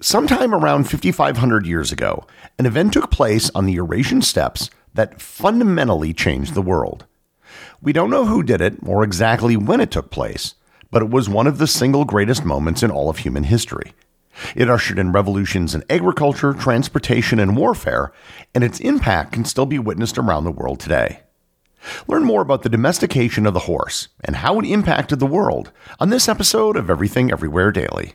Sometime around 5,500 years ago, an event took place on the Eurasian steppes that fundamentally changed the world. We don't know who did it or exactly when it took place, but it was one of the single greatest moments in all of human history. It ushered in revolutions in agriculture, transportation, and warfare, and its impact can still be witnessed around the world today. Learn more about the domestication of the horse and how it impacted the world on this episode of Everything Everywhere Daily.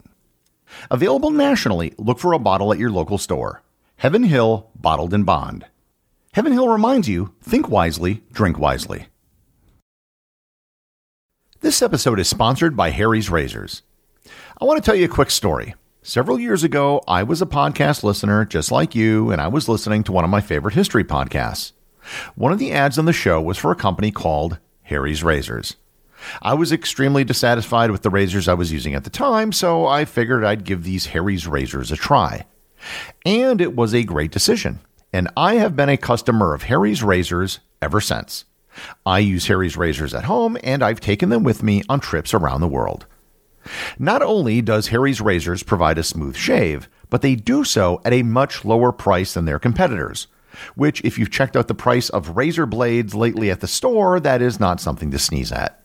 Available nationally, look for a bottle at your local store. Heaven Hill Bottled in Bond. Heaven Hill reminds you think wisely, drink wisely. This episode is sponsored by Harry's Razors. I want to tell you a quick story. Several years ago, I was a podcast listener just like you, and I was listening to one of my favorite history podcasts. One of the ads on the show was for a company called Harry's Razors. I was extremely dissatisfied with the razors I was using at the time, so I figured I'd give these Harry's razors a try. And it was a great decision, and I have been a customer of Harry's razors ever since. I use Harry's razors at home, and I've taken them with me on trips around the world. Not only does Harry's razors provide a smooth shave, but they do so at a much lower price than their competitors. Which, if you've checked out the price of razor blades lately at the store, that is not something to sneeze at.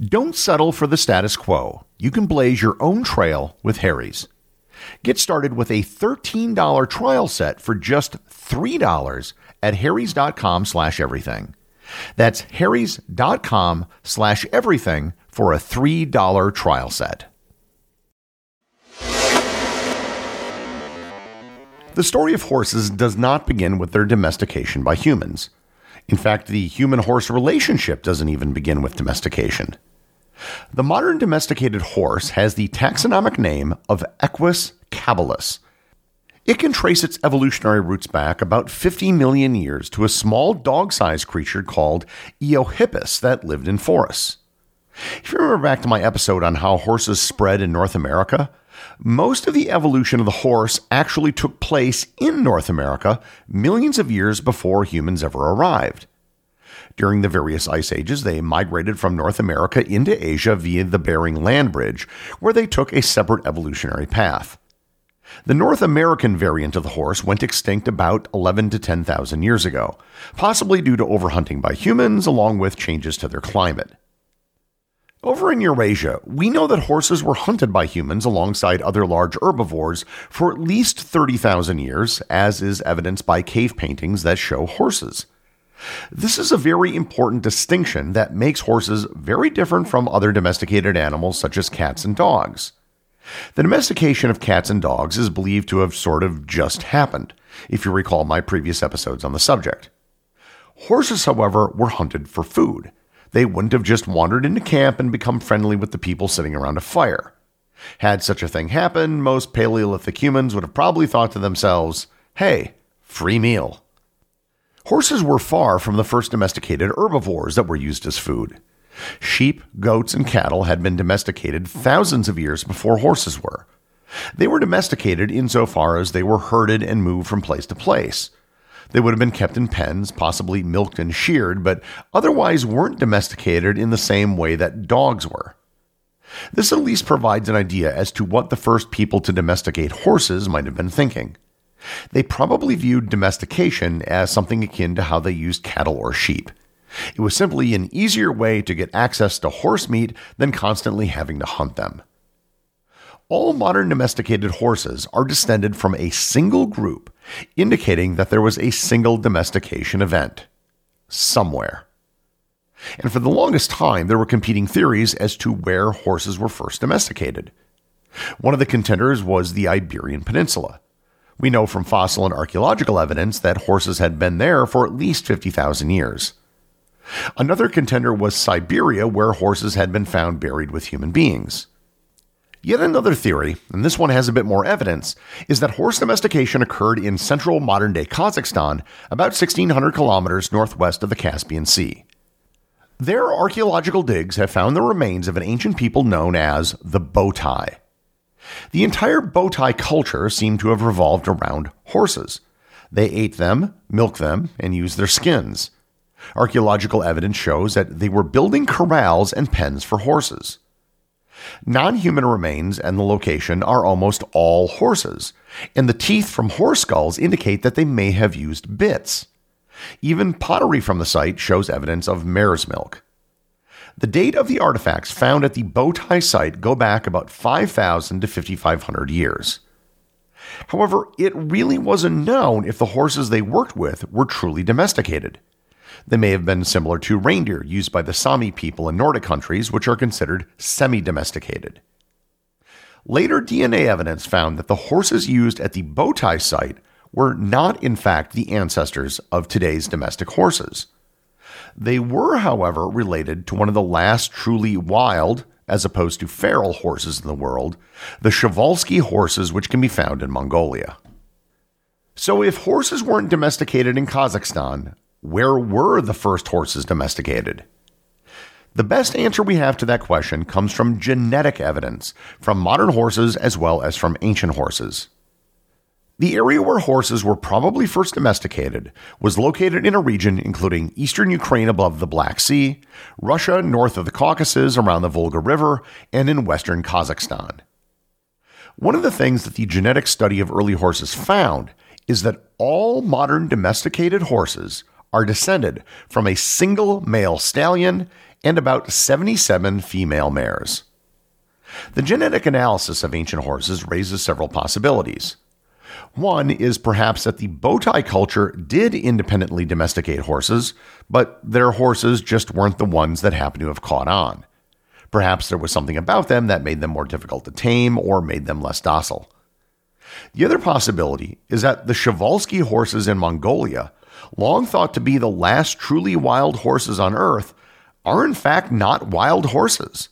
Don't settle for the status quo. You can blaze your own trail with Harry's. Get started with a $13 trial set for just $3 at harrys.com slash everything. That's harrys.com slash everything for a $3 trial set. The story of horses does not begin with their domestication by humans. In fact, the human horse relationship doesn't even begin with domestication. The modern domesticated horse has the taxonomic name of Equus caballus. It can trace its evolutionary roots back about 50 million years to a small dog sized creature called Eohippus that lived in forests. If you remember back to my episode on how horses spread in North America, most of the evolution of the horse actually took place in North America millions of years before humans ever arrived. During the various ice ages, they migrated from North America into Asia via the Bering Land Bridge, where they took a separate evolutionary path. The North American variant of the horse went extinct about 11 to 10,000 years ago, possibly due to overhunting by humans along with changes to their climate. Over in Eurasia, we know that horses were hunted by humans alongside other large herbivores for at least 30,000 years, as is evidenced by cave paintings that show horses. This is a very important distinction that makes horses very different from other domesticated animals such as cats and dogs. The domestication of cats and dogs is believed to have sort of just happened, if you recall my previous episodes on the subject. Horses, however, were hunted for food. They wouldn't have just wandered into camp and become friendly with the people sitting around a fire. Had such a thing happened, most Paleolithic humans would have probably thought to themselves, hey, free meal. Horses were far from the first domesticated herbivores that were used as food. Sheep, goats, and cattle had been domesticated thousands of years before horses were. They were domesticated insofar as they were herded and moved from place to place. They would have been kept in pens, possibly milked and sheared, but otherwise weren't domesticated in the same way that dogs were. This at least provides an idea as to what the first people to domesticate horses might have been thinking. They probably viewed domestication as something akin to how they used cattle or sheep. It was simply an easier way to get access to horse meat than constantly having to hunt them. All modern domesticated horses are descended from a single group, indicating that there was a single domestication event. Somewhere. And for the longest time, there were competing theories as to where horses were first domesticated. One of the contenders was the Iberian Peninsula. We know from fossil and archaeological evidence that horses had been there for at least 50,000 years. Another contender was Siberia, where horses had been found buried with human beings. Yet another theory, and this one has a bit more evidence, is that horse domestication occurred in central modern day Kazakhstan, about 1,600 kilometers northwest of the Caspian Sea. Their archaeological digs have found the remains of an ancient people known as the Botai. The entire Botai culture seemed to have revolved around horses. They ate them, milked them, and used their skins. Archaeological evidence shows that they were building corrals and pens for horses. Non human remains and the location are almost all horses, and the teeth from horse skulls indicate that they may have used bits. Even pottery from the site shows evidence of mare's milk. The date of the artifacts found at the Botai site go back about 5,000 to 5,500 years. However, it really wasn't known if the horses they worked with were truly domesticated. They may have been similar to reindeer used by the Sami people in Nordic countries, which are considered semi domesticated. Later DNA evidence found that the horses used at the Botai site were not, in fact, the ancestors of today's domestic horses. They were, however, related to one of the last truly wild, as opposed to feral horses in the world, the Przewalski horses, which can be found in Mongolia. So, if horses weren't domesticated in Kazakhstan, where were the first horses domesticated? The best answer we have to that question comes from genetic evidence from modern horses as well as from ancient horses. The area where horses were probably first domesticated was located in a region including eastern Ukraine above the Black Sea, Russia north of the Caucasus around the Volga River, and in western Kazakhstan. One of the things that the genetic study of early horses found is that all modern domesticated horses are descended from a single male stallion and about 77 female mares. The genetic analysis of ancient horses raises several possibilities. One is perhaps that the Botai culture did independently domesticate horses, but their horses just weren't the ones that happened to have caught on. Perhaps there was something about them that made them more difficult to tame or made them less docile. The other possibility is that the Przewalski horses in Mongolia long thought to be the last truly wild horses on Earth, are in fact not wild horses.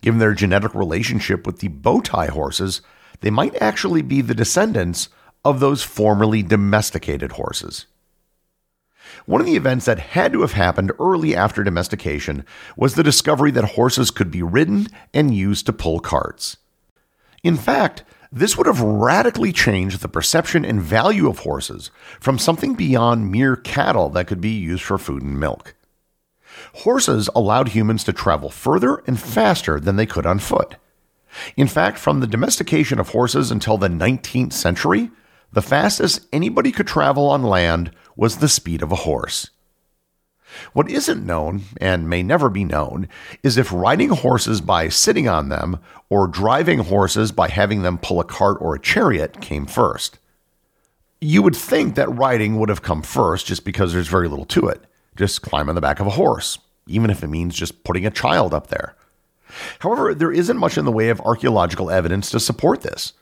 Given their genetic relationship with the Botai horses, they might actually be the descendants of those formerly domesticated horses. One of the events that had to have happened early after domestication was the discovery that horses could be ridden and used to pull carts. In fact, this would have radically changed the perception and value of horses from something beyond mere cattle that could be used for food and milk. Horses allowed humans to travel further and faster than they could on foot. In fact, from the domestication of horses until the 19th century, the fastest anybody could travel on land was the speed of a horse. What isn't known, and may never be known, is if riding horses by sitting on them or driving horses by having them pull a cart or a chariot came first. You would think that riding would have come first just because there's very little to it. Just climb on the back of a horse, even if it means just putting a child up there. However, there isn't much in the way of archaeological evidence to support this.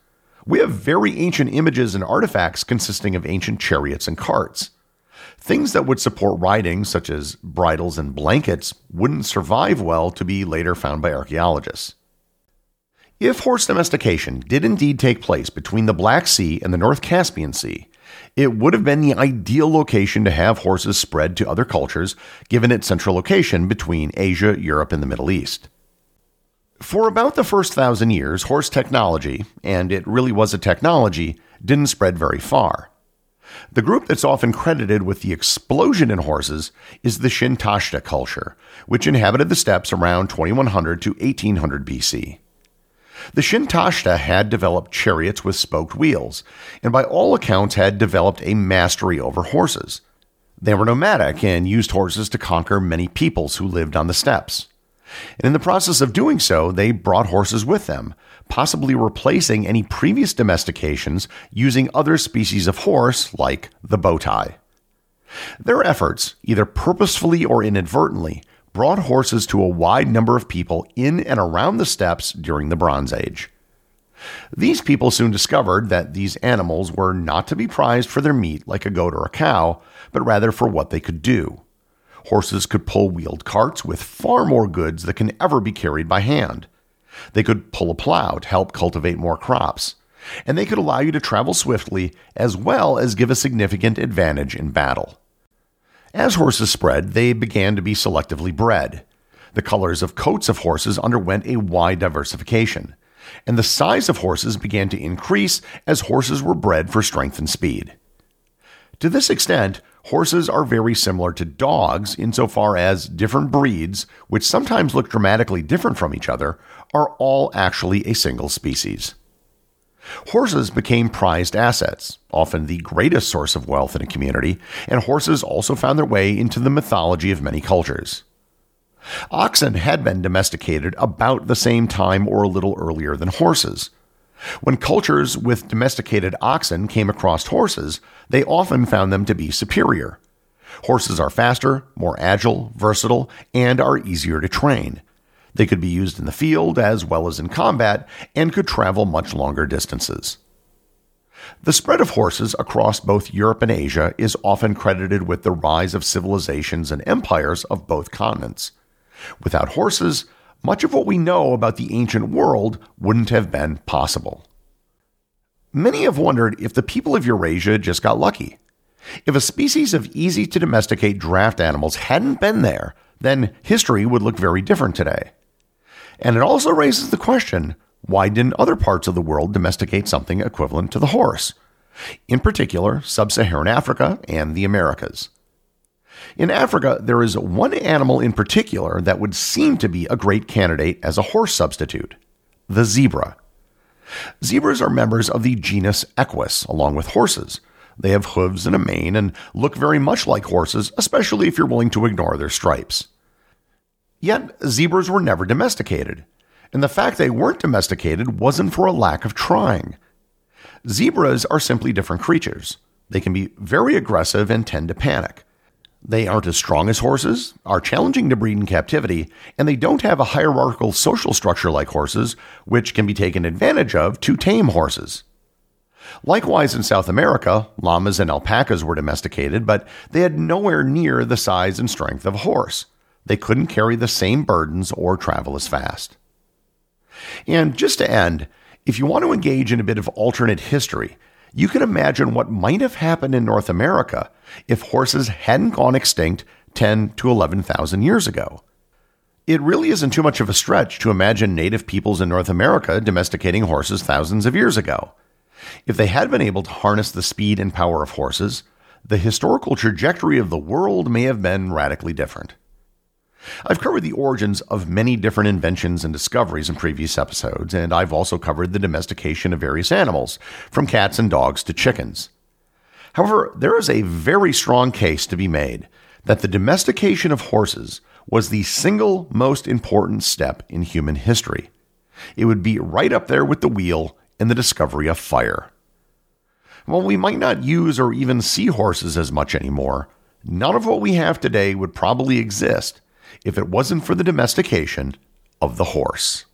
We have very ancient images and artifacts consisting of ancient chariots and carts. Things that would support riding, such as bridles and blankets, wouldn't survive well to be later found by archaeologists. If horse domestication did indeed take place between the Black Sea and the North Caspian Sea, it would have been the ideal location to have horses spread to other cultures, given its central location between Asia, Europe, and the Middle East. For about the first thousand years, horse technology, and it really was a technology, didn't spread very far. The group that's often credited with the explosion in horses is the Sintashta culture, which inhabited the steppes around 2100 to 1800 BC. The Sintashta had developed chariots with spoked wheels, and by all accounts had developed a mastery over horses. They were nomadic and used horses to conquer many peoples who lived on the steppes. And in the process of doing so, they brought horses with them, possibly replacing any previous domestications using other species of horse like the Botai. Their efforts, either purposefully or inadvertently, brought horses to a wide number of people in and around the steppes during the Bronze Age. These people soon discovered that these animals were not to be prized for their meat like a goat or a cow, but rather for what they could do. Horses could pull wheeled carts with far more goods that can ever be carried by hand. They could pull a plow to help cultivate more crops. And they could allow you to travel swiftly as well as give a significant advantage in battle. As horses spread, they began to be selectively bred. The colors of coats of horses underwent a wide diversification, and the size of horses began to increase as horses were bred for strength and speed. To this extent, horses are very similar to dogs insofar as different breeds, which sometimes look dramatically different from each other, are all actually a single species. Horses became prized assets, often the greatest source of wealth in a community, and horses also found their way into the mythology of many cultures. Oxen had been domesticated about the same time or a little earlier than horses. When cultures with domesticated oxen came across horses, they often found them to be superior. Horses are faster, more agile, versatile, and are easier to train. They could be used in the field as well as in combat and could travel much longer distances. The spread of horses across both Europe and Asia is often credited with the rise of civilizations and empires of both continents. Without horses, much of what we know about the ancient world wouldn't have been possible. Many have wondered if the people of Eurasia just got lucky. If a species of easy to domesticate draft animals hadn't been there, then history would look very different today. And it also raises the question why didn't other parts of the world domesticate something equivalent to the horse? In particular, sub Saharan Africa and the Americas. In Africa, there is one animal in particular that would seem to be a great candidate as a horse substitute the zebra. Zebras are members of the genus Equus, along with horses. They have hooves and a mane and look very much like horses, especially if you're willing to ignore their stripes. Yet, zebras were never domesticated, and the fact they weren't domesticated wasn't for a lack of trying. Zebras are simply different creatures. They can be very aggressive and tend to panic. They aren't as strong as horses, are challenging to breed in captivity, and they don't have a hierarchical social structure like horses, which can be taken advantage of to tame horses. Likewise, in South America, llamas and alpacas were domesticated, but they had nowhere near the size and strength of a horse. They couldn't carry the same burdens or travel as fast. And just to end, if you want to engage in a bit of alternate history, you can imagine what might have happened in North America if horses hadn't gone extinct 10 to 11,000 years ago. It really isn't too much of a stretch to imagine native peoples in North America domesticating horses thousands of years ago. If they had been able to harness the speed and power of horses, the historical trajectory of the world may have been radically different. I've covered the origins of many different inventions and discoveries in previous episodes, and I've also covered the domestication of various animals, from cats and dogs to chickens. However, there is a very strong case to be made that the domestication of horses was the single most important step in human history. It would be right up there with the wheel and the discovery of fire. While we might not use or even see horses as much anymore, none of what we have today would probably exist if it wasn't for the domestication of the horse.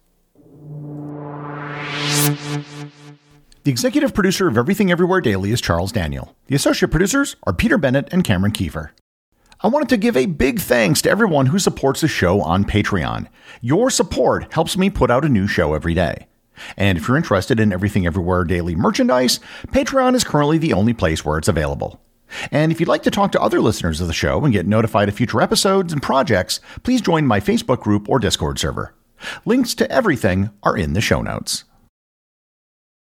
The executive producer of Everything Everywhere Daily is Charles Daniel. The associate producers are Peter Bennett and Cameron Kieffer. I wanted to give a big thanks to everyone who supports the show on Patreon. Your support helps me put out a new show every day. And if you're interested in Everything Everywhere Daily merchandise, Patreon is currently the only place where it's available. And if you'd like to talk to other listeners of the show and get notified of future episodes and projects, please join my Facebook group or Discord server. Links to everything are in the show notes.